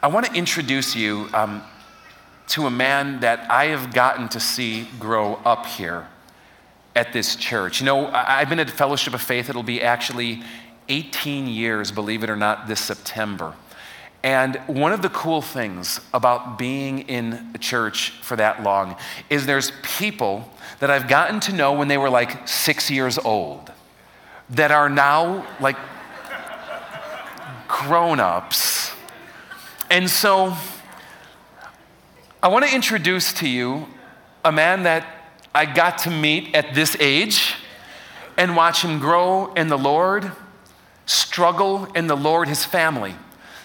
I want to introduce you um, to a man that I have gotten to see grow up here at this church. You know, I've been at Fellowship of Faith, it'll be actually 18 years, believe it or not, this September. And one of the cool things about being in a church for that long is there's people that I've gotten to know when they were like six years old that are now like grown ups. And so I want to introduce to you a man that I got to meet at this age and watch him grow in the Lord, struggle in the Lord, his family,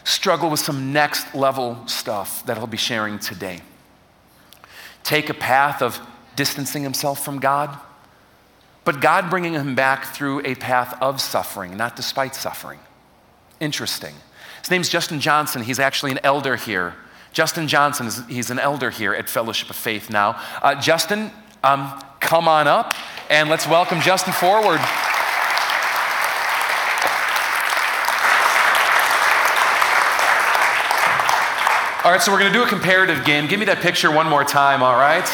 struggle with some next level stuff that he'll be sharing today. Take a path of distancing himself from God, but God bringing him back through a path of suffering, not despite suffering. Interesting. His name's Justin Johnson. He's actually an elder here. Justin Johnson, is, he's an elder here at Fellowship of Faith now. Uh, Justin, um, come on up and let's welcome Justin forward. All right, so we're going to do a comparative game. Give me that picture one more time, all right?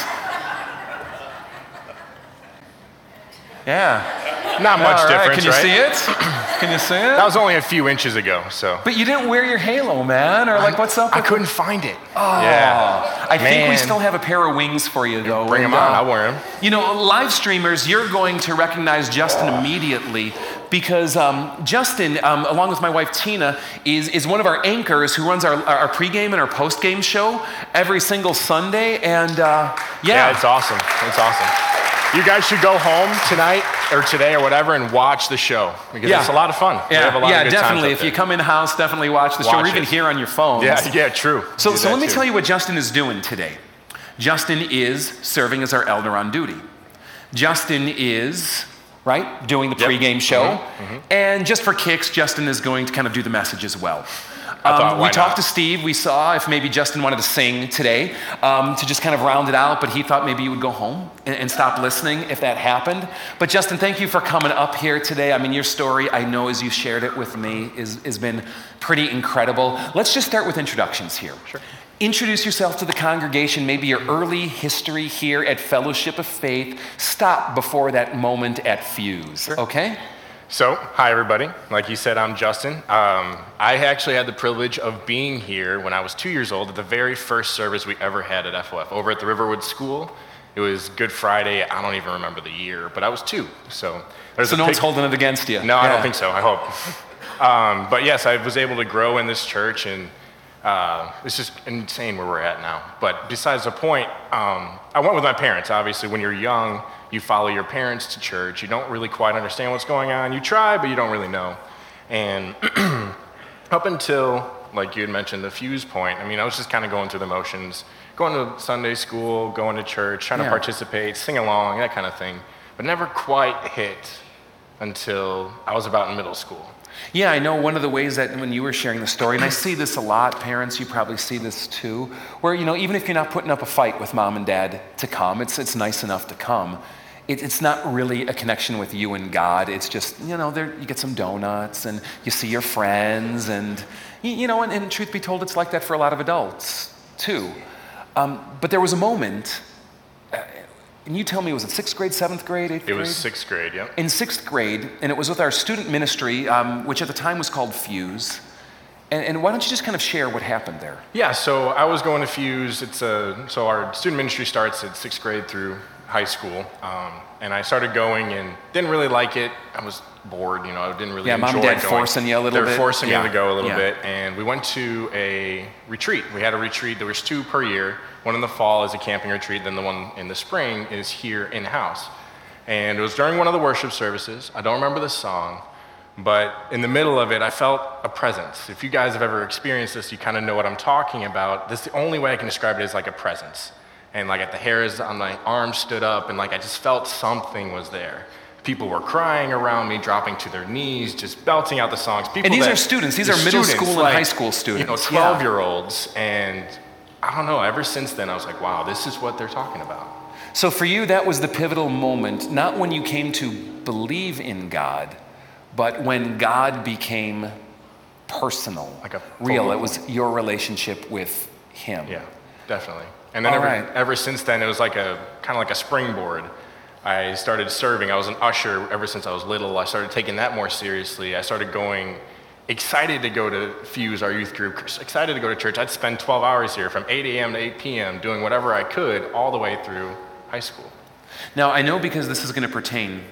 Yeah. Not much All right, difference, Can you right? see it? Can you see it? That was only a few inches ago, so But you didn't wear your halo, man, or like, what's up? I with- couldn't find it. Oh, Yeah. I think we Man. still have a pair of wings for you, though. Bring And, them on. uh, I'll wear them. You know, live streamers, you're going to recognize Justin immediately because um, Justin, um, along with my wife Tina, is, is one of our anchors who runs our, our pregame and our postgame show every single Sunday. And uh, Yeah, yeah, it's awesome. It's awesome. You guys should go home tonight or today or whatever and watch the show because Yeah. it's a lot of fun. Yeah, have a lot yeah definitely. If you come in house, definitely watch the show, or even it. here on your phone. Yeah, yeah, true. So, so let me too. tell you what Justin is doing today. Justin is serving as our elder on duty. Justin is, right, doing the Yep. pregame show. Mm-hmm, And just for kicks, Justin is going to kind of do the message as well. Thought, Um, we talked not? to Steve. We saw if maybe Justin wanted to sing today um, to just kind of round it out, but he thought maybe you would go home and, and stop listening if that happened. But Justin, thank you for coming up here today. I mean, your story, I know as you shared it with me, is, has been pretty incredible. Let's just start with introductions here. Sure. Introduce yourself to the congregation, maybe your early history here at Fellowship of Faith. Stop before that moment at Fuse, okay? So, hi everybody. Like you said, I'm Justin. Um, I actually had the privilege of being here when I was two years old at the very first service we ever had at FOF over at the Riverwood School. It was Good Friday. I don't even remember the year, but I was two. So, there's So no one's holding it against you. No, I don't think so. I hope. Um, but yes, I was able to grow in this church, and uh, it's just insane where we're at now. But besides the point, um, I went with my parents. Obviously, when you're young, you follow your parents to church. You don't really quite understand what's going on. You try, but you don't really know. And up until, like you had mentioned, the fuse point, I mean, I was just kind of going through the motions, going to Sunday school, going to church, trying Yeah. to participate, sing along, that kind of thing, but never quite hit until I was about in middle school. Yeah, I know one of the ways that when you were sharing the story, and I see this a lot, parents, you probably see this too, where, you know, even if you're not putting up a fight with mom and dad to come, it's, it's nice enough to come. It, it's not really a connection with you and God. It's just, you know, there, you get some donuts and you see your friends, and, you, know, and, and truth be told, it's like that for a lot of adults too. Um, but there was a moment, and you tell me, was it sixth grade, seventh grade, eighth It grade? was sixth grade, yeah. in sixth grade, and it was with our student ministry, um, which at the time was called Fuse. And, and why don't you just kind of share what happened there? Yeah, so I was going to Fuse. It's a, so our student ministry starts at sixth grade through high school. Um, and I started going and didn't really like it. I was bored, you know, I didn't really Yeah, enjoy mom dad going. forcing you a little They were bit? They're forcing Yeah, me to go a little yeah. bit. And we went to a retreat. We had a retreat. There was two per year. One in the fall is a camping retreat. Then the one in the spring is here in-house. And it was during one of the worship services. I don't remember the song. But in the middle of it, I felt a presence. If you guys have ever experienced this, you kind of know what I'm talking about. This the only way I can describe it is like a presence. And like at the hairs on my arms stood up, and like I just felt something was there. People were crying around me, dropping to their knees, just belting out the songs. People And these that- are students. These the are middle students, school and like, high school students You know, students. Yeah. 12 year olds. And I don't know, ever since then, I was like, wow, this is what they're talking about. So for you, that was the pivotal moment, not when you came to believe in God, but when God became personal, Like a real. focal It was your relationship with him. Yeah, definitely. And then ever, right. ever since then, it was like a kind of like a springboard. I started serving. I was an usher ever since I was little. I started taking that more seriously. I started going, excited to go to Fuse, our youth group, excited to go to church. I'd spend 12 hours here from 8 a.m. to 8 p.m. doing whatever I could all the way through high school. Now, I know because this is going to pertain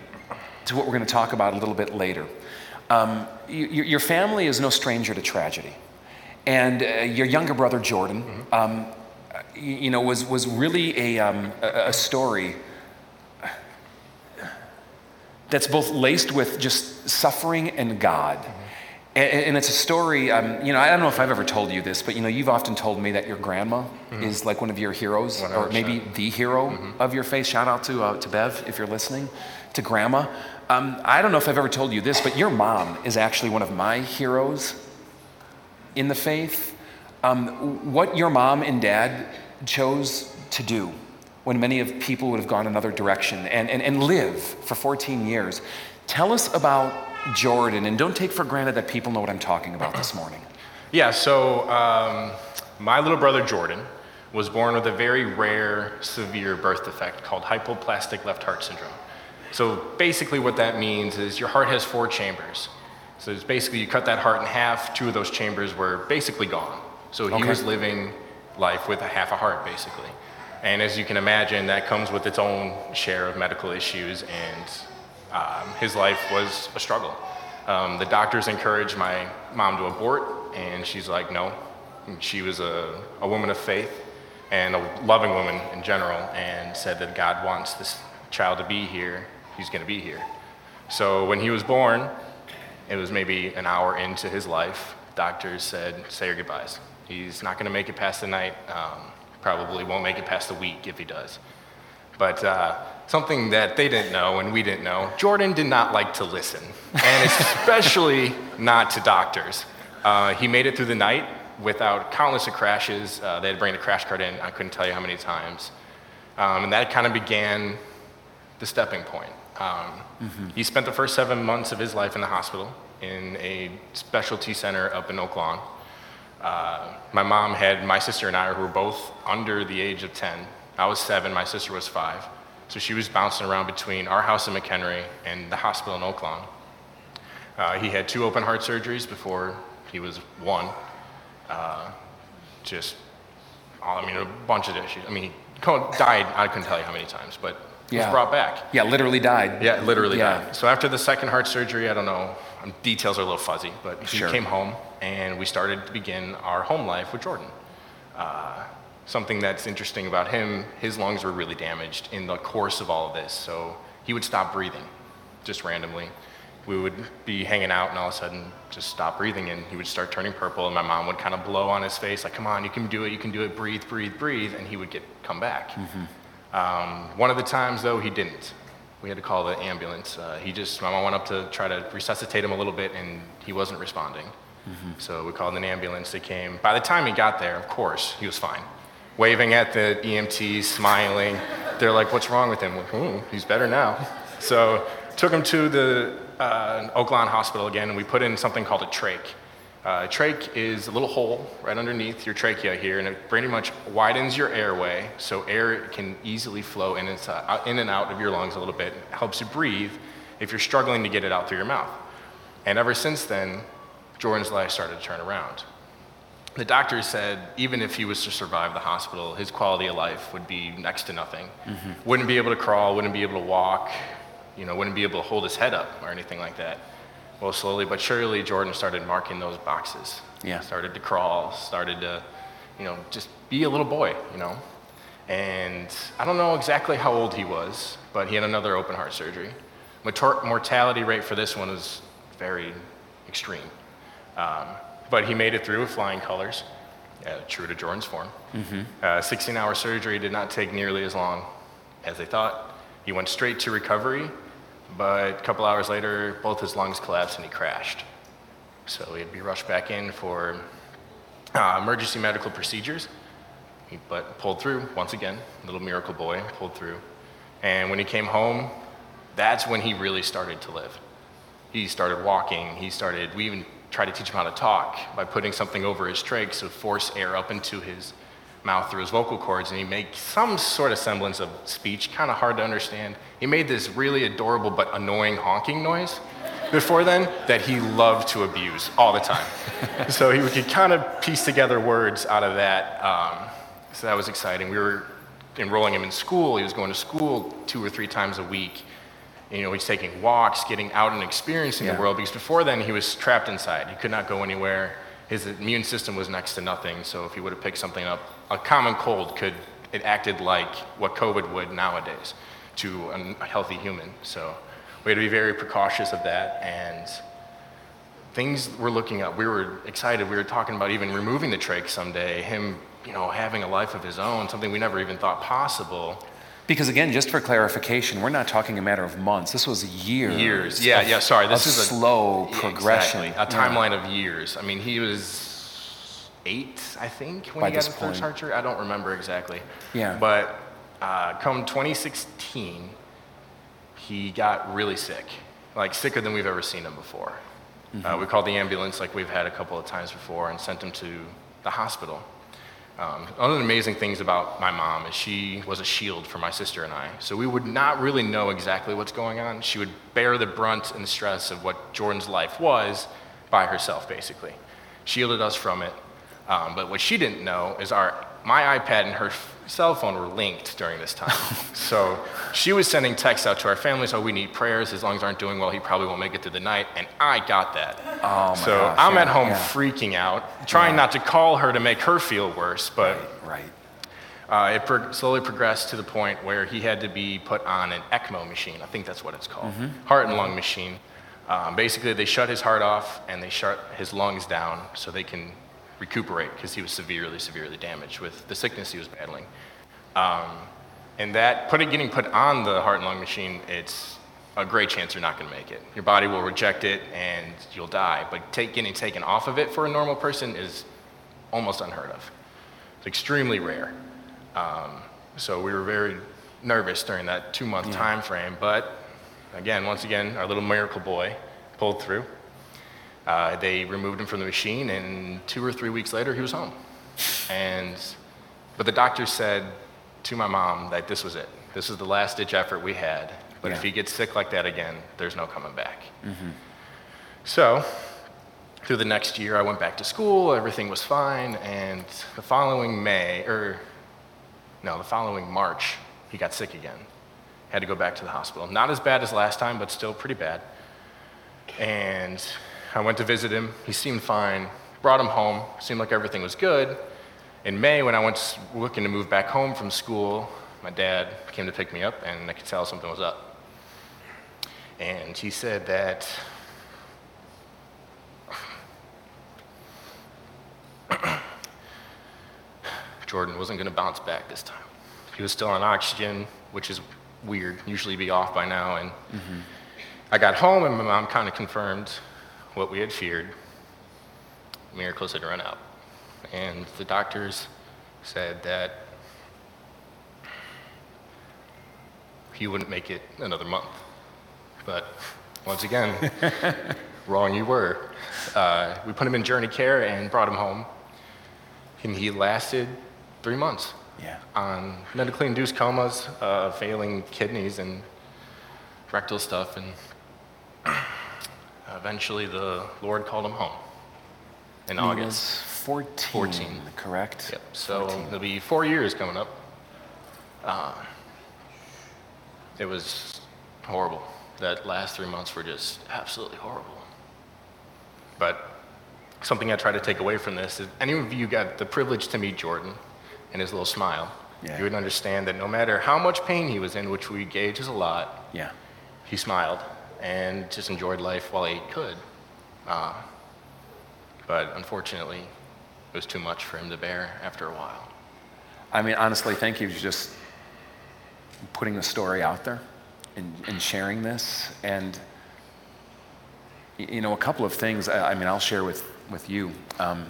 to what we're going to talk about a little bit later. Um, you, your family is no stranger to tragedy. And uh, your younger brother, Jordan, um, you, know, was, was really a, um, a, a story that's both laced with just suffering and God. And, and it's a story, um, you know, I don't know if I've ever told you this, but you know, you've often told me that your grandma is like one of your heroes, or 100%. maybe the hero of your faith. Shout out to, uh, to Bev if you're listening, to grandma. Um, I don't know if I've ever told you this, but your mom is actually one of my heroes in the faith. Um, what your mom and dad chose to do when many of people would have gone another direction and, and, and live for 14 years. Tell us about Jordan, and don't take for granted that people know what I'm talking about this morning. Yeah, so um, my little brother Jordan was born with a very rare, severe birth defect called hypoplastic left heart syndrome. So basically, what that means is your heart has four chambers. So it's basically you cut that heart in half, two of those chambers were basically gone. So he Okay. was living life with a half a heart, basically. And as you can imagine, that comes with its own share of medical issues, and um, his life was a struggle. Um, the doctors encouraged my mom to abort, and she's like, no. And she was a, a woman of faith and a loving woman in general, and said that God wants this child to be here. He's going to be here. So when he was born, it was maybe an hour into his life. Doctors said, say your goodbyes. He's not going to make it past the night. Um, probably won't make it past the week if he does. But uh, something that they didn't know and we didn't know, Jordan did not like to listen, and especially not to doctors. Uh, he made it through the night without countless of crashes. Uh, they had to bring the crash cart in, I couldn't tell you how many times. Um, and that kind of began the stepping point. Um, He spent the first seven months of his life in the hospital in a specialty center up in Oak Lawn. Uh, my mom had my sister and I, who were both under the age of 10. I was seven, my sister was five. So she was bouncing around between our house in McHenry and the hospital in Oak Lawn. Uh, he had two open heart surgeries before he was one. Uh, just, I mean, a bunch of issues. I mean, he died, I couldn't tell you how many times, but Yeah. was brought back. Yeah, literally died. Yeah, literally Yeah. died. So after the second heart surgery, I don't know, um, details are a little fuzzy, but he Sure. came home and we started to begin our home life with Jordan. Uh, something that's interesting about him, his lungs were really damaged in the course of all of this. So he would stop breathing just randomly. We would be hanging out and all of a sudden just stop breathing and he would start turning purple and my mom would kind of blow on his face like, come on, you can do it, you can do it, breathe, breathe, breathe, and he would get come back. Um, one of the times, though, he didn't. We had to call the ambulance. Uh, he just, my mom went up to try to resuscitate him a little bit, and he wasn't responding. So we called an ambulance. They came. By the time he got there, of course, he was fine. Waving at the EMTs, smiling. They're like, what's wrong with him? Like, "Hmm, he's better now. So took him to the uh, Oak Lawn Hospital again, and we put in something called a trach. Uh, a trach is a little hole right underneath your trachea here, and it pretty much widens your airway so air can easily flow in and, uh, in and out of your lungs a little bit. It helps you breathe if you're struggling to get it out through your mouth. And ever since then, Jordan's life started to turn around. The doctors said even if he was to survive the hospital, his quality of life would be next to nothing. Mm-hmm. Wouldn't be able to crawl, wouldn't be able to walk, you know, wouldn't be able to hold his head up or anything like that. Well, slowly but surely, Jordan started marking those boxes. Yeah. Started to crawl, started to, you know, just be a little boy, you know. And I don't know exactly how old he was, but he had another open heart surgery. Mortality rate for this one was very extreme. Um, but he made it through with flying colors, uh, true to Jordan's form. Uh, 16 hour surgery did not take nearly as long as they thought. He went straight to recovery, but a couple hours later, both his lungs collapsed and he crashed. So he'd be rushed back in for uh, emergency medical procedures. He but pulled through once again, little miracle boy pulled through. And when he came home, that's when he really started to live. He started walking. He started. We even tried to teach him how to talk by putting something over his trach to force air up into his mouth through his vocal cords, and he made some sort of semblance of speech, kind of hard to understand. He made this really adorable but annoying honking noise before then that he loved to abuse all the time. so he could kind of piece together words out of that. Um, so that was exciting. We were enrolling him in school. He was going to school two or three times a week. You know, he's taking walks, getting out and experiencing Yeah. the world because before then he was trapped inside. He could not go anywhere. His immune system was next to nothing. So if he would have picked something up, a common cold could, it acted like what COVID would nowadays to a healthy human. So we had to be very precautious of that. And things were looking up. We were excited. We were talking about even removing the trach someday, him, you know, having a life of his own, something we never even thought possible. Because again, just for clarification, we're not talking a matter of months. This was years. Years. Yeah, of- yeah, sorry. This is a slow progression. Exactly. A Yeah. timeline of years. I mean, he was eight, I think, when By he got his first surgery. I don't remember exactly. Yeah. But uh, come 2016, he got really sick, like sicker than we've ever seen him before. Mm-hmm. Uh, we called the ambulance like we've had a couple of times before and sent him to the hospital. Um, one of the amazing things about my mom is she was a shield for my sister and I. So we would not really know exactly what's going on. She would bear the brunt and the stress of what Jordan's life was by herself, basically. Shielded us from it. Um, but what she didn't know is our my iPad and her cell phone were linked during this time. so she was sending texts out to our family, so we need prayers. As long as aren't doing well, he probably won't make it through the night. And I got that. Oh my so gosh, I'm yeah, at home yeah. freaking out, trying not to call her to make her feel worse, but Right. uh, it pro- slowly progressed to the point where he had to be put on an ECMO machine. I think that's what it's called, heart and lung machine. Um, basically, they shut his heart off and they shut his lungs down so they can recuperate because he was severely, severely damaged with the sickness he was battling. Um, and that put it, getting put on the heart and lung machine, it's a great chance you're not going to make it. Your body will reject it and you'll die. But take, getting taken off of it for a normal person is almost unheard of. It's extremely rare. Um, so we were very nervous during that two month time frame. But again, once again, our little miracle boy pulled through. Uh, they removed him from the machine, and two or three weeks later, he was home. And, but the doctor said to my mom that this was it. This is the last ditch effort we had. But if he gets sick like that again, there's no coming back. So, through the next year, I went back to school. Everything was fine. And the following May, or no, the following March, he got sick again. Had to go back to the hospital. Not as bad as last time, but still pretty bad. And I went to visit him. He seemed fine. Brought him home. Seemed like everything was good. In May, when I went looking to move back home from school, my dad came to pick me up, and I could tell something was up. And he said that Jordan wasn't going to bounce back this time. He was still on oxygen, which is weird. Usually be off by now. And mm-hmm. I got home, and my mom kind of confirmed what we had feared. Miracles had run out. And the doctors said that he wouldn't make it another month. But once again, wrong you were. Uh, we put him in JourneyCare and brought him home. And he lasted three months Yeah. on medically induced comas, uh, failing kidneys, and rectal stuff. And eventually the Lord called him home in He August. was 14, 14. correct? Yep. So 14. it'll be four years coming up. Uh, it was horrible. That last three months were just absolutely horrible. But something I try to take away from this is any of you got the privilege to meet Jordan and his little smile, Yeah. you would understand that no matter how much pain he was in, which we gauge as a lot, Yeah. he smiled and just enjoyed life while he could. Uh, but unfortunately, it was too much for him to bear after a while. I mean, honestly, thank you for just putting the story out there and, and sharing this. And, you know, a couple of things, I, I mean, I'll share with, with you. Um,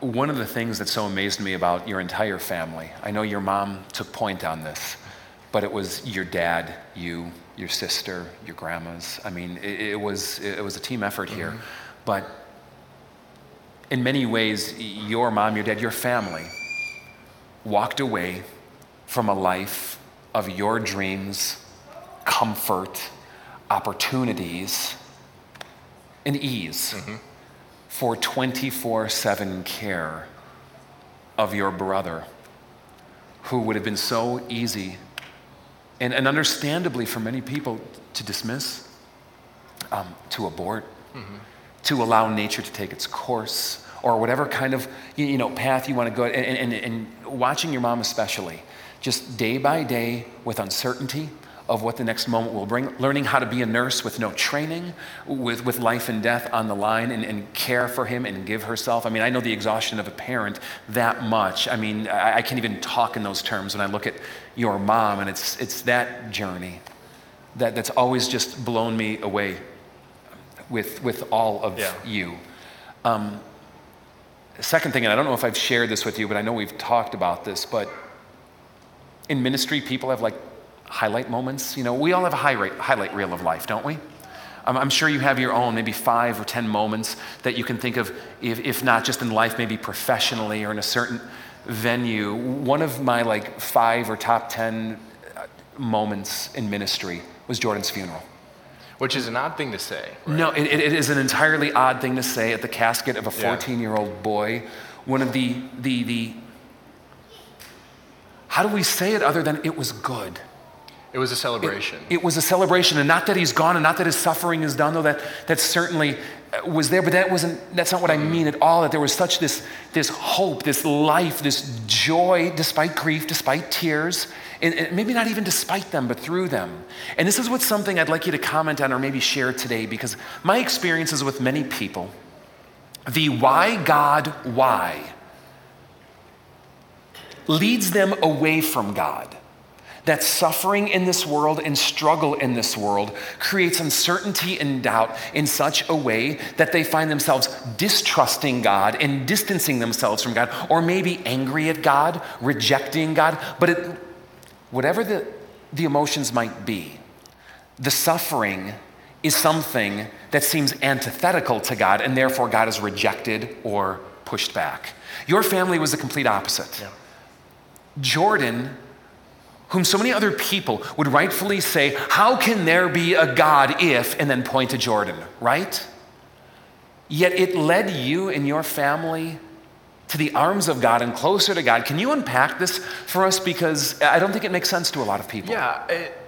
one of the things that so amazed me about your entire family, I know your mom took point on this, but it was your dad, you, your sister, your grandmas. I mean, it, it was, it was a team effort here. Mm-hmm. But in many ways, your mom, your dad, your family walked away from a life of your dreams, comfort, opportunities, and ease mm-hmm. for 24 7 care of your brother who would have been so easy and, and understandably for many people to dismiss, um, to abort, mm-hmm. to allow nature to take its course, or whatever kind of you know, path you want to go. And, and, and watching your mom, especially, just day by day with uncertainty, of what the next moment will bring, learning how to be a nurse with no training, with, with life and death on the line, and, and care for him and give herself. I mean, I know the exhaustion of a parent that much. I mean, I, I can't even talk in those terms when I look at your mom, and it's, it's that journey that, that's always just blown me away with, with all of yeah. you. Um, second thing, and I don't know if I've shared this with you, but I know we've talked about this, but in ministry, people have like highlight moments. You know, we all have a highlight, highlight reel of life, don't we? I'm sure you have your own, maybe five or 10 moments that you can think of, if, if not just in life, maybe professionally or in a certain venue. One of my like five or top 10 uh, moments in ministry was Jordan's funeral. Which is an odd thing to say. Right? No, it, it is an entirely odd thing to say at the casket of a 14 year old boy. One of the, the, the, how do we say it other than it was good? It was a celebration. It, it, was a celebration, and not that he's gone, and not that his suffering is done, though that, that certainly uh, was there, but that wasn't, that's not what I mean at all. That there was such this, this hope, this life, this joy, despite grief, despite tears, and, and maybe not even despite them, but through them. And this is what's something I'd like you to comment on or maybe share today, because my experiences with many people, the why God, why, leads them away from God that suffering in this world and struggle in this world creates uncertainty and doubt in such a way that they find themselves distrusting God and distancing themselves from God, or maybe angry at God, rejecting God. But it, whatever the, the emotions might be, the suffering is something that seems antithetical to God, and therefore God is rejected or pushed back. Your family was the complete opposite. Yeah. Jordan whom so many other people would rightfully say, How can there be a God if, and then point to Jordan, right? Yet it led you and your family to the arms of God and closer to God. Can you unpack this for us? Because I don't think it makes sense to a lot of people. Yeah. It,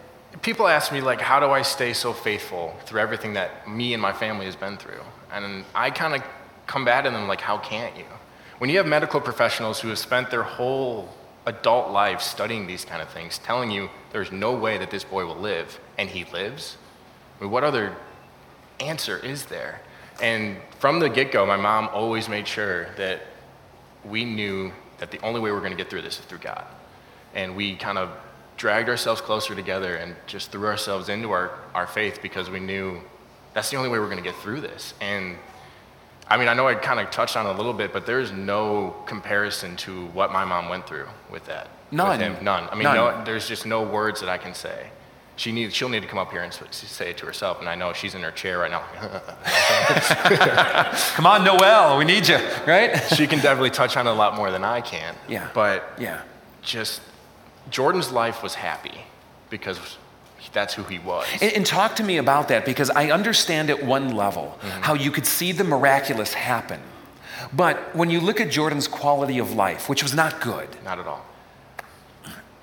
people ask me, like, how do I stay so faithful through everything that me and my family has been through? And I kind of combat them, like, how can't you? When you have medical professionals who have spent their whole adult life studying these kind of things, telling you there's no way that this boy will live, and he lives? I mean, what other answer is there? And from the get go, my mom always made sure that we knew that the only way we are going to get through this is through God. And we kind of dragged ourselves closer together and just threw ourselves into our, our faith because we knew that's the only way we're going to get through this. And I mean, I know I kind of touched on it a little bit, but there's no comparison to what my mom went through with that. None. With None. I mean, None. No, there's just no words that I can say. She needs, she'll need to come up here and say it to herself, and I know she's in her chair right now. come on, Noel, we need you, right? she can definitely touch on it a lot more than I can. Yeah. But yeah, just Jordan's life was happy because that's who he was. And, and, talk to me about that because I understand at one level mm-hmm. how you could see the miraculous happen. But when you look at Jordan's quality of life, which was not good, not at all,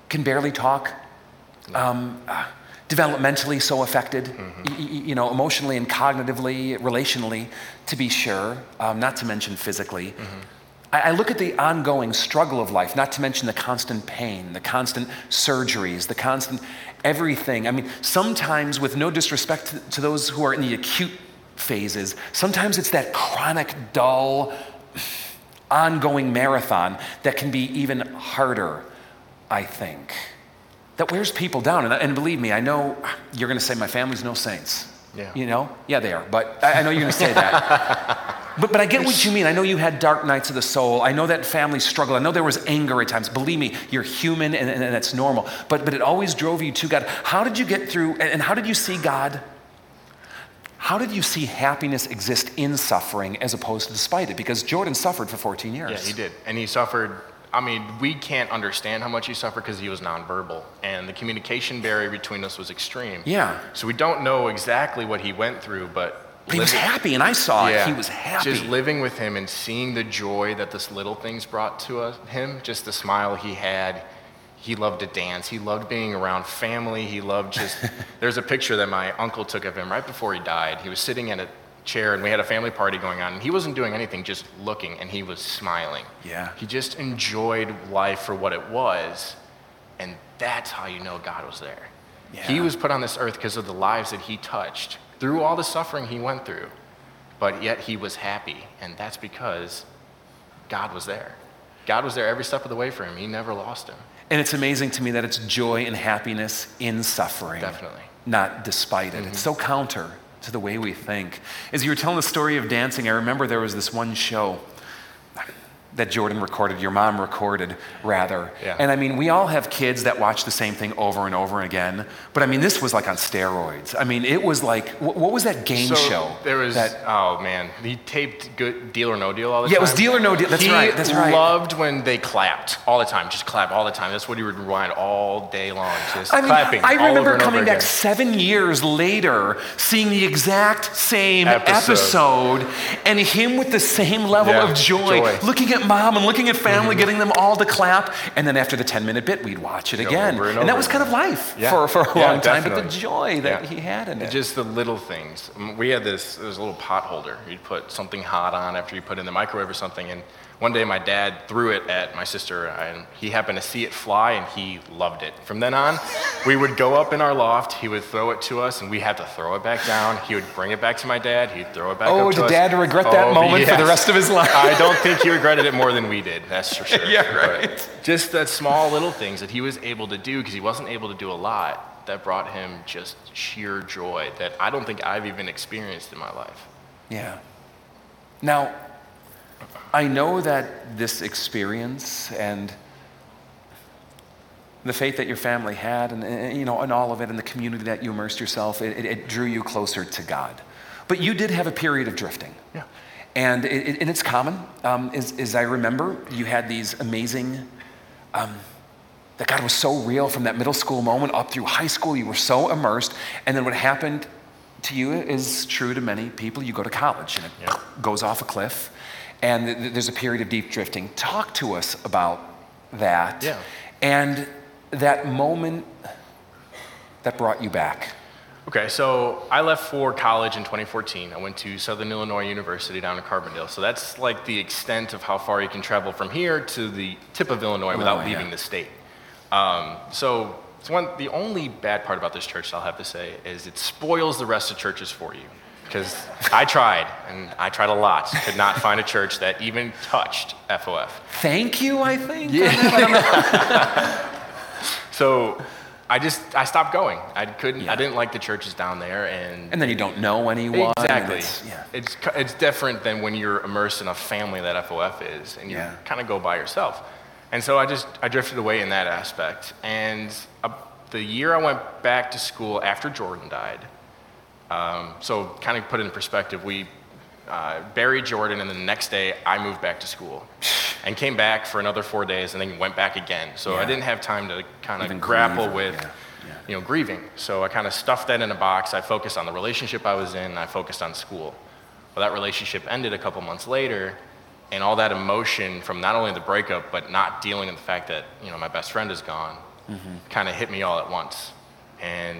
can barely talk, no. um, uh, developmentally so affected, mm-hmm. y- you know, emotionally and cognitively, relationally, to be sure, um, not to mention physically. Mm-hmm. I, look at the ongoing struggle of life, not to mention the constant pain, the constant surgeries, the constant everything. I mean, sometimes, with no disrespect to, those who are in the acute phases, sometimes it's that chronic, dull, ongoing marathon that can be even harder, I think. That wears people down. And, and believe me, I know you're going to say my family's no saints. Yeah. You know? Yeah, they are. But I, I know you're going to say that. But, but I get what you mean. I know you had dark nights of the soul. I know that family struggle. I know there was anger at times. Believe me, you're human and, and, and that's normal. But, but it always drove you to God. How did you get through, and, and how did you see God? How did you see happiness exist in suffering as opposed to despite it? Because Jordan suffered for 14 years. Yeah, he did. And he suffered. I mean, we can't understand how much he suffered because he was nonverbal. And the communication barrier between us was extreme. Yeah. So we don't know exactly what he went through, but. But he was happy, and I saw yeah, it. He was happy. Just living with him and seeing the joy that this little things brought to us, him, just the smile he had. He loved to dance. He loved being around family. He loved just. there's a picture that my uncle took of him right before he died. He was sitting in a chair, and we had a family party going on. And he wasn't doing anything, just looking, and he was smiling. Yeah. He just enjoyed life for what it was, and that's how you know God was there. Yeah. He was put on this earth because of the lives that he touched through all the suffering he went through, but yet he was happy, and that's because God was there. God was there every step of the way for him. He never lost him. And it's amazing to me that it's joy and happiness in suffering. Definitely. Not despite it. Mm-hmm. It's so counter to the way we think. As you were telling the story of dancing, I remember there was this one show that Jordan recorded, your mom recorded, rather. Yeah. And I mean, we all have kids that watch the same thing over and over again. But I mean, this was like on steroids. I mean, it was like, wh- what was that game so show? There was, that, oh man, he taped good Deal or No Deal all the time. Yeah, it was Deal or No Deal. That's he right, that's right. loved when they clapped all the time, just clap all the time. That's what he would rewind all day long, just I mean, clapping. I remember coming back seven years later, seeing the exact same Episode. episode, and him with the same level Yeah, of joy, joy. Looking at mom and looking at family, mm-hmm. getting them all to clap. And then after the 10 minute bit, we'd watch it Go again. over and that was kind of life Yeah. for, for a Yeah, long time, but the joy that Yeah. he had in it. Just the little things. We had this, there was a little pot holder. You'd put something hot on after you put it in the microwave or something. And one day my dad threw it at my sister, and he happened to see it fly, and he loved it. From then on, we would go up in our loft, he would throw it to us, and we had to throw it back down. He would bring it back to my dad, he'd throw it back oh, up to did us. dad regret that Oh, moment for the rest of his life? I don't think he regretted it more than we did, that's for sure. Yeah, But right. just that small little things that he was able to do, because he wasn't able to do a lot, that brought him just sheer joy that I don't think I've even experienced in my life. Yeah. Now, I know that this experience and the faith that your family had and, and, you know and all of it and the community that you immersed yourself it, it, it drew you closer to god. But you did have a period of drifting. Yeah. and, it, it- and it's common. Um, as, as i remember you had these amazing um, that god was so real from that middle school moment up through high school. You were so immersed. And then what happened to you is true to many people. You go to college and it Yeah. goes off a cliff and th- there's a period of deep drifting talk to us about that Yeah. and that moment that brought you back. Okay, so I left for college in 2014. I went to Southern Illinois University down in Carbondale. So that's like the extent of how far you can travel from here to the tip of Illinois without leaving yeah. the state. Um, so it's one, the only bad part about this church, I'll have to say, is it spoils the rest of churches for you. Because I tried, and I tried a lot, could not find a church that even touched FOF. Thank you, I think. Yeah. So I just, I stopped going. I couldn't, Yeah. I didn't like the churches down there, and And then you don't know anyone. Exactly. it's- yeah. It's, it's different than when you're immersed in a family that FOF is, and you Yeah. kind of go by yourself. And so I just I drifted away in that aspect. And uh, the year I went back to school after Jordan died, um, so kind of put it in perspective, we uh, buried Jordan, and then the next day I moved back to school, and came back for another four days, and then went back again. So I didn't have time to kind of grapple grieve, with yeah, yeah. you know, grieving. So I kind of stuffed that in a box. I focused on the relationship I was in. I focused on school. Well, that relationship ended a couple months later, and all that emotion from not only the breakup but not dealing with the fact that you know my best friend is gone, kind of hit me all at once, and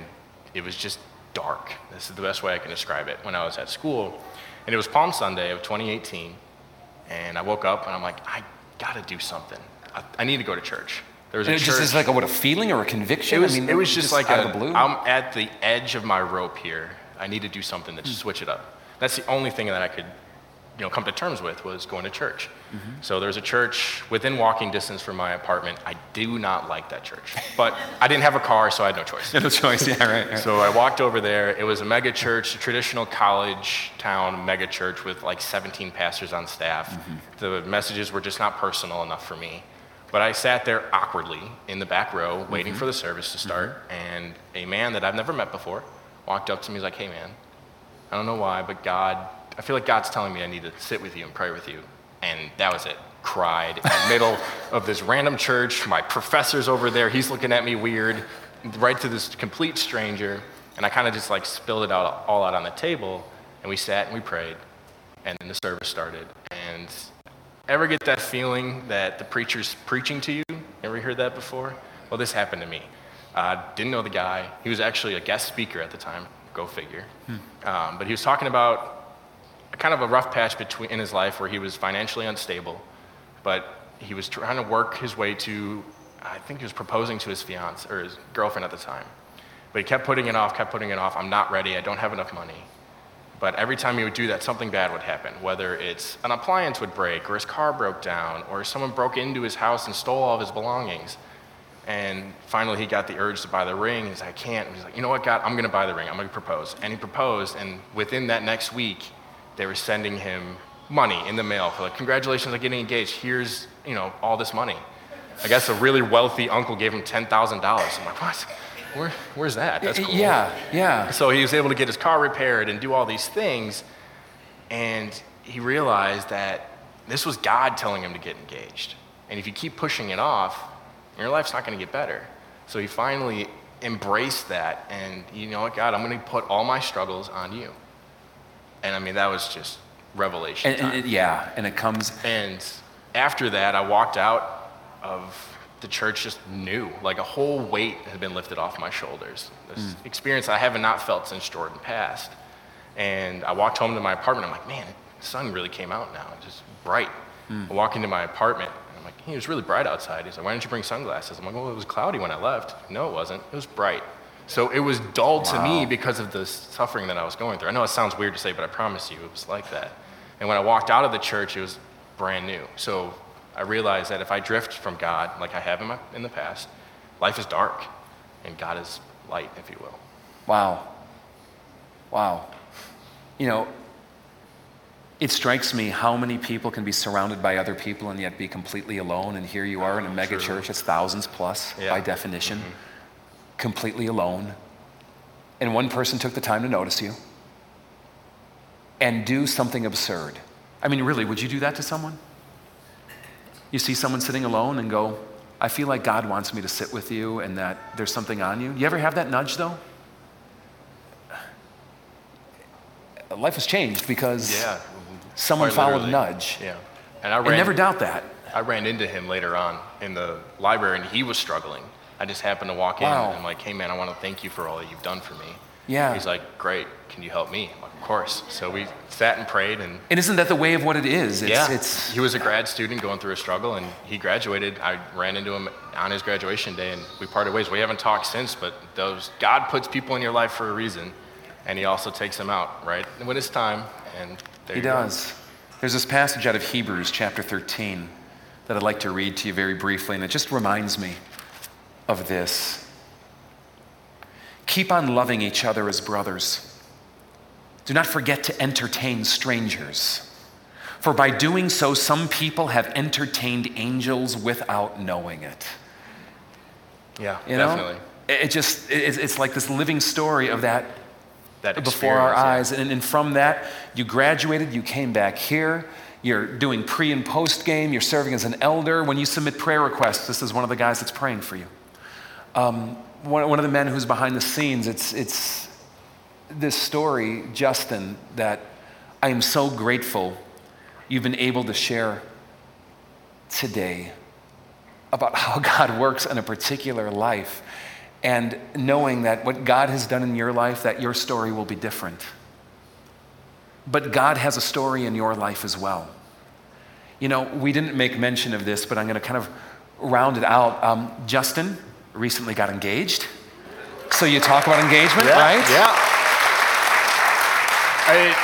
it was just dark. This is the best way I can describe it. When I was at school, and it was Palm Sunday of 2018, and I woke up and I'm like, I gotta do something. I, I need to go to church. There was And a it church. just is like a, what, a feeling or a conviction? It was, I mean, it was just, like out a, of the blue. I'm at the edge of my rope here. I need to do something to switch it up. That's the only thing that I could you know, come to terms with was going to church. Mm-hmm. So there was a church within walking distance from my apartment. I do not like that church, but I didn't have a car, so I had no choice. No choice. Yeah, right. right. So I walked over there. It was a mega church, a traditional college town mega church with like 17 pastors on staff. Mm-hmm. The messages were just not personal enough for me. But I sat there awkwardly in the back row, waiting mm-hmm. for the service to start, and a man that I've never met before walked up to me. He's like, "Hey, man, I don't know why, but God, I feel like God's telling me I need to sit with you and pray with you." And that was it. Cried in the middle of this random church. My professor's over there. He's looking at me weird, right to this complete stranger. And I kind of just like spilled it out all out on the table. And we sat and we prayed. And then the service started. And ever get that feeling that the preacher's preaching to you? Ever heard that before? Well, this happened to me. Uh, didn't know the guy. He was actually a guest speaker at the time. Go figure. Um, but he was talking about kind of a rough patch between, in his life where he was financially unstable, but he was trying to work his way to, I think he was proposing to his fiance or his girlfriend at the time. But he kept putting it off, kept putting it off. I'm not ready. I don't have enough money. But every time he would do that, something bad would happen. Whether it's an appliance would break, or his car broke down, or someone broke into his house and stole all of his belongings. And finally, he got the urge to buy the ring. He's like, I can't. And he's like, you know what, God, I'm going to buy the ring. I'm going to propose. And he proposed. And within that next week, they were sending him money in the mail for like, congratulations on getting engaged. Here's, you know, all this money. I guess a really wealthy uncle gave him $10,000. I'm like, what? Where, where's that? That's cool. Yeah, yeah. So he was able to get his car repaired and do all these things. And he realized that this was God telling him to get engaged. And if you keep pushing it off, your life's not going to get better. So he finally embraced that. And you know what, God, I'm going to put all my struggles on you. And I mean, that was just revelation. And, time. and it- yeah, and it comes. And after that, I walked out of the church just new. Like a whole weight had been lifted off my shoulders. This hmm. experience I have not felt since Jordan passed. And I walked home to my apartment. I'm like, man, the sun really came out now. It's just bright. Hmm. I walk into my apartment. And I'm like, hey, it was really bright outside. He's like, why didn't you bring sunglasses? I'm like, well, it was cloudy when I left. No, it wasn't. It was bright. So it was dull to me because of the suffering that I was going through. I know it sounds weird to say, but I promise you, it was like that. And when I walked out of the church, it was brand new. So I realized that if I drift from God, like I have in, my, in the past, life is dark, and God is light, if you will. Wow. Wow. You know, it strikes me how many people can be surrounded by other people and yet be completely alone. And here you are in a oh, mega True. church, it's thousands plus Yeah. by definition, mm-hmm. Completely alone. And one person took the time to notice you and do something absurd. I mean, really, would you do that to someone? You see someone sitting alone and go, I feel like God wants me to sit with you and that there's something on you. You ever have that nudge though? Life has changed because Yeah. someone followed a nudge. Yeah. And I And never doubt that. I ran into him later on in the library, and he was struggling. I just happened to walk in, and I'm like, hey, man, I want to thank you for all that you've done for me. Yeah. He's like, great, can you help me? I'm like, of course. So we sat and prayed, and And isn't that the way of what it is? It's, yeah, it's he was a grad student going through a struggle, and he graduated. I ran into him on his graduation day, and we parted ways. We haven't talked since, but those God puts people in your life for a reason, and He also takes them out right when it's time. And there He you go. does. There's this passage out of Hebrews chapter 13 that I'd like to read to you very briefly, and it just reminds me of this. Keep on loving each other as brothers. Do not forget to entertain strangers. For by doing so, some people have entertained angels without knowing it. Yeah, You know? definitely. It just, it- it's like this living story of that That before our yeah. eyes. And, and from that, you graduated, you came back here, you're doing pre and post game, you're serving as an elder. When you submit prayer requests, this is one of the guys that's praying for you. Um, one, one of the men who's behind the scenes, it's, it's this story, Justin, that I am so grateful you've been able to share today about how God works in a particular life and knowing that what God has done in your life, that your story will be different. But God has a story in your life as well. You know, we didn't make mention of this, but I'm going to kind of round it out. Um, Justin recently got engaged. So you talk about engagement, yeah, right? Yeah. I,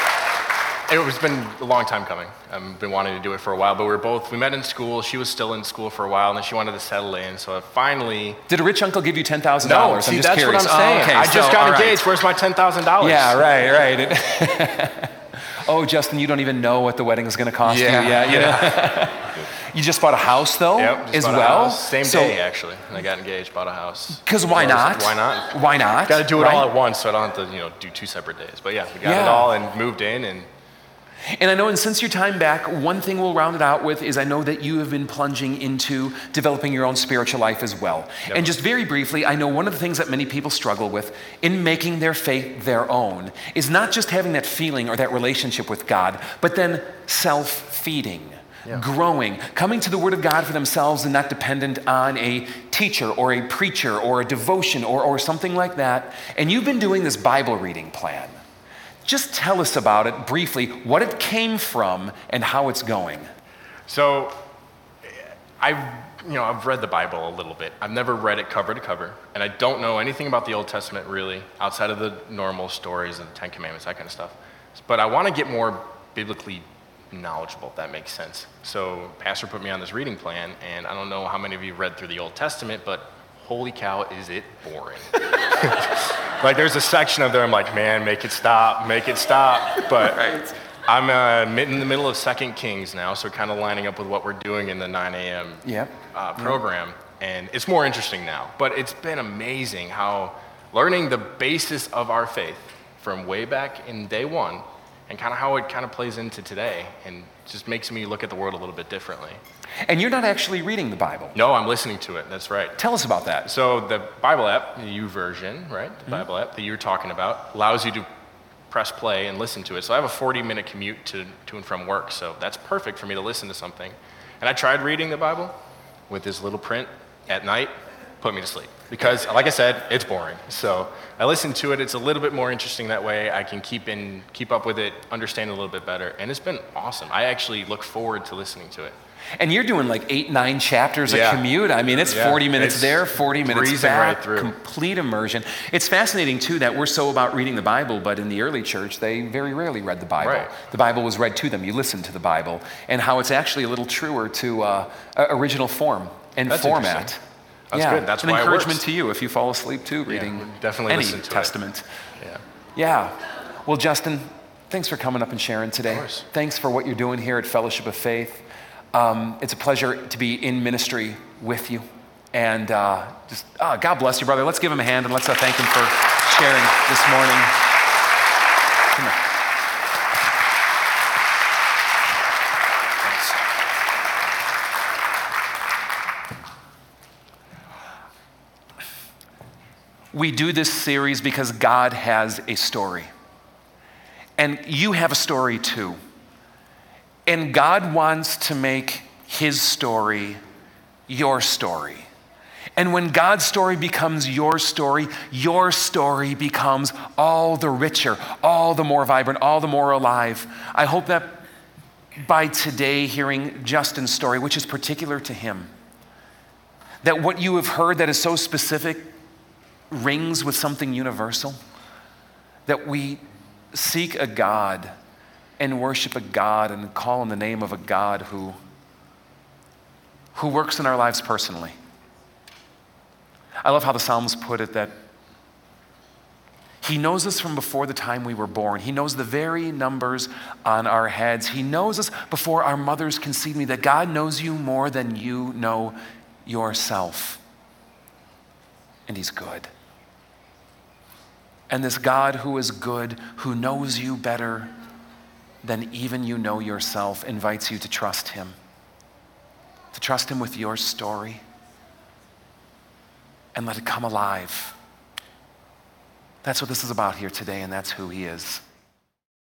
It's been a long time coming. I've been wanting to do it for a while, but we were both, we met in school. She was still in school for a while, and then she wanted to settle in. So I finally. Did a rich uncle give you $10,000? No, I'm see, just that's curious. what I'm saying. Oh, okay, I so, just got all right. engaged. Where's my $10,000? Yeah, right, right. oh, Justin, you don't even know what the wedding is going to cost Yeah, you. Yeah, you, know? you just bought a house, though, Yep, as well. Same so, day, actually. And I got engaged, bought a house. Because why not? like, Why not? Why not? Got to do it right? all at once, so I don't have to, you know, do two separate days. But yeah, we got Yeah. it all and moved in, and And I know, and since your time back, one thing we'll round it out with is I know that you have been plunging into developing your own spiritual life as well. Yep. And just very briefly, I know one of the things that many people struggle with in making their faith their own is not just having that feeling or that relationship with God, but then self feeding. Growing, coming to the Word of God for themselves and not dependent on a teacher or a preacher or a devotion or, or something like that. And you've been doing this Bible reading plan. Just tell us about it briefly, what it came from and how it's going. So, I've you know I've read the Bible a little bit. I've never read it cover to cover, and I don't know anything about the Old Testament really, outside of the normal stories and the Ten Commandments, that kind of stuff. But I want to get more biblically knowledgeable, if that makes sense. So, Pastor put me on this reading plan, and I don't know how many of you read through the Old Testament, but holy cow, is it boring! like there's a section of there, I'm like, man, make it stop, make it stop, but. Right. I'm uh, in the middle of Second Kings now, so kind of lining up with what we're doing in the 9 a.m. Yep. Uh, program, and it's more interesting now. But it's been amazing how learning the basis of our faith from way back in day one, and kind of how it kind of plays into today, and just makes me look at the world a little bit differently. And you're not actually reading the Bible. No, I'm listening to it. That's right. Tell us about that. So the Bible app, the YouVersion, right? The mm-hmm. Bible app that you were talking about allows you to press play and listen to it. So I have a 40 minute commute to, to and from work. So that's perfect for me to listen to something. And I tried reading the Bible with this little print at night, put me to sleep. Because, like I said, it's boring. So I listen to it. It's a little bit more interesting that way. I can keep in, keep up with it, understand it a little bit better, and it's been awesome. I actually look forward to listening to it. And you're doing like eight, nine chapters Yeah. a commute. I mean, it's Yeah. 40 minutes It's there, 40 minutes back, right through. complete immersion. It's fascinating, too, that we're so about reading the Bible, but in the early church, they very rarely read the Bible. Right. The Bible was read to them. You listened to the Bible, and how it's actually a little truer to uh, original form and That's format. That's yeah. good. That's an encouragement to you if you fall asleep too reading definitely any listen to it. testament. Yeah. Yeah. Well, Justin, thanks for coming up and sharing today. course. Thanks for what you're doing here at Fellowship of Faith. Um, it's a pleasure to be in ministry with you. And uh, just, ah, God bless you, brother. Let's give him a hand and let's uh, thank him for sharing this morning. Come. We do this series because God has a story. And you have a story too. And God wants to make his story your story. And when God's story becomes your story, your story becomes all the richer, all the more vibrant, all the more alive. I hope that by today hearing Justin's story, which is particular to him, that what you have heard that is so specific rings with something universal, that we seek a God and worship a God and call on the name of a God who, who works in our lives personally. I love how the Psalms put it that He knows us from before the time we were born. He knows the very numbers on our heads. He knows us before our mothers conceived me, that God knows you more than you know yourself. And He's good. And this God who is good, who knows you better than even you know yourself, invites you to trust Him. To trust Him with your story and let it come alive. That's what this is about here today, and that's who He is.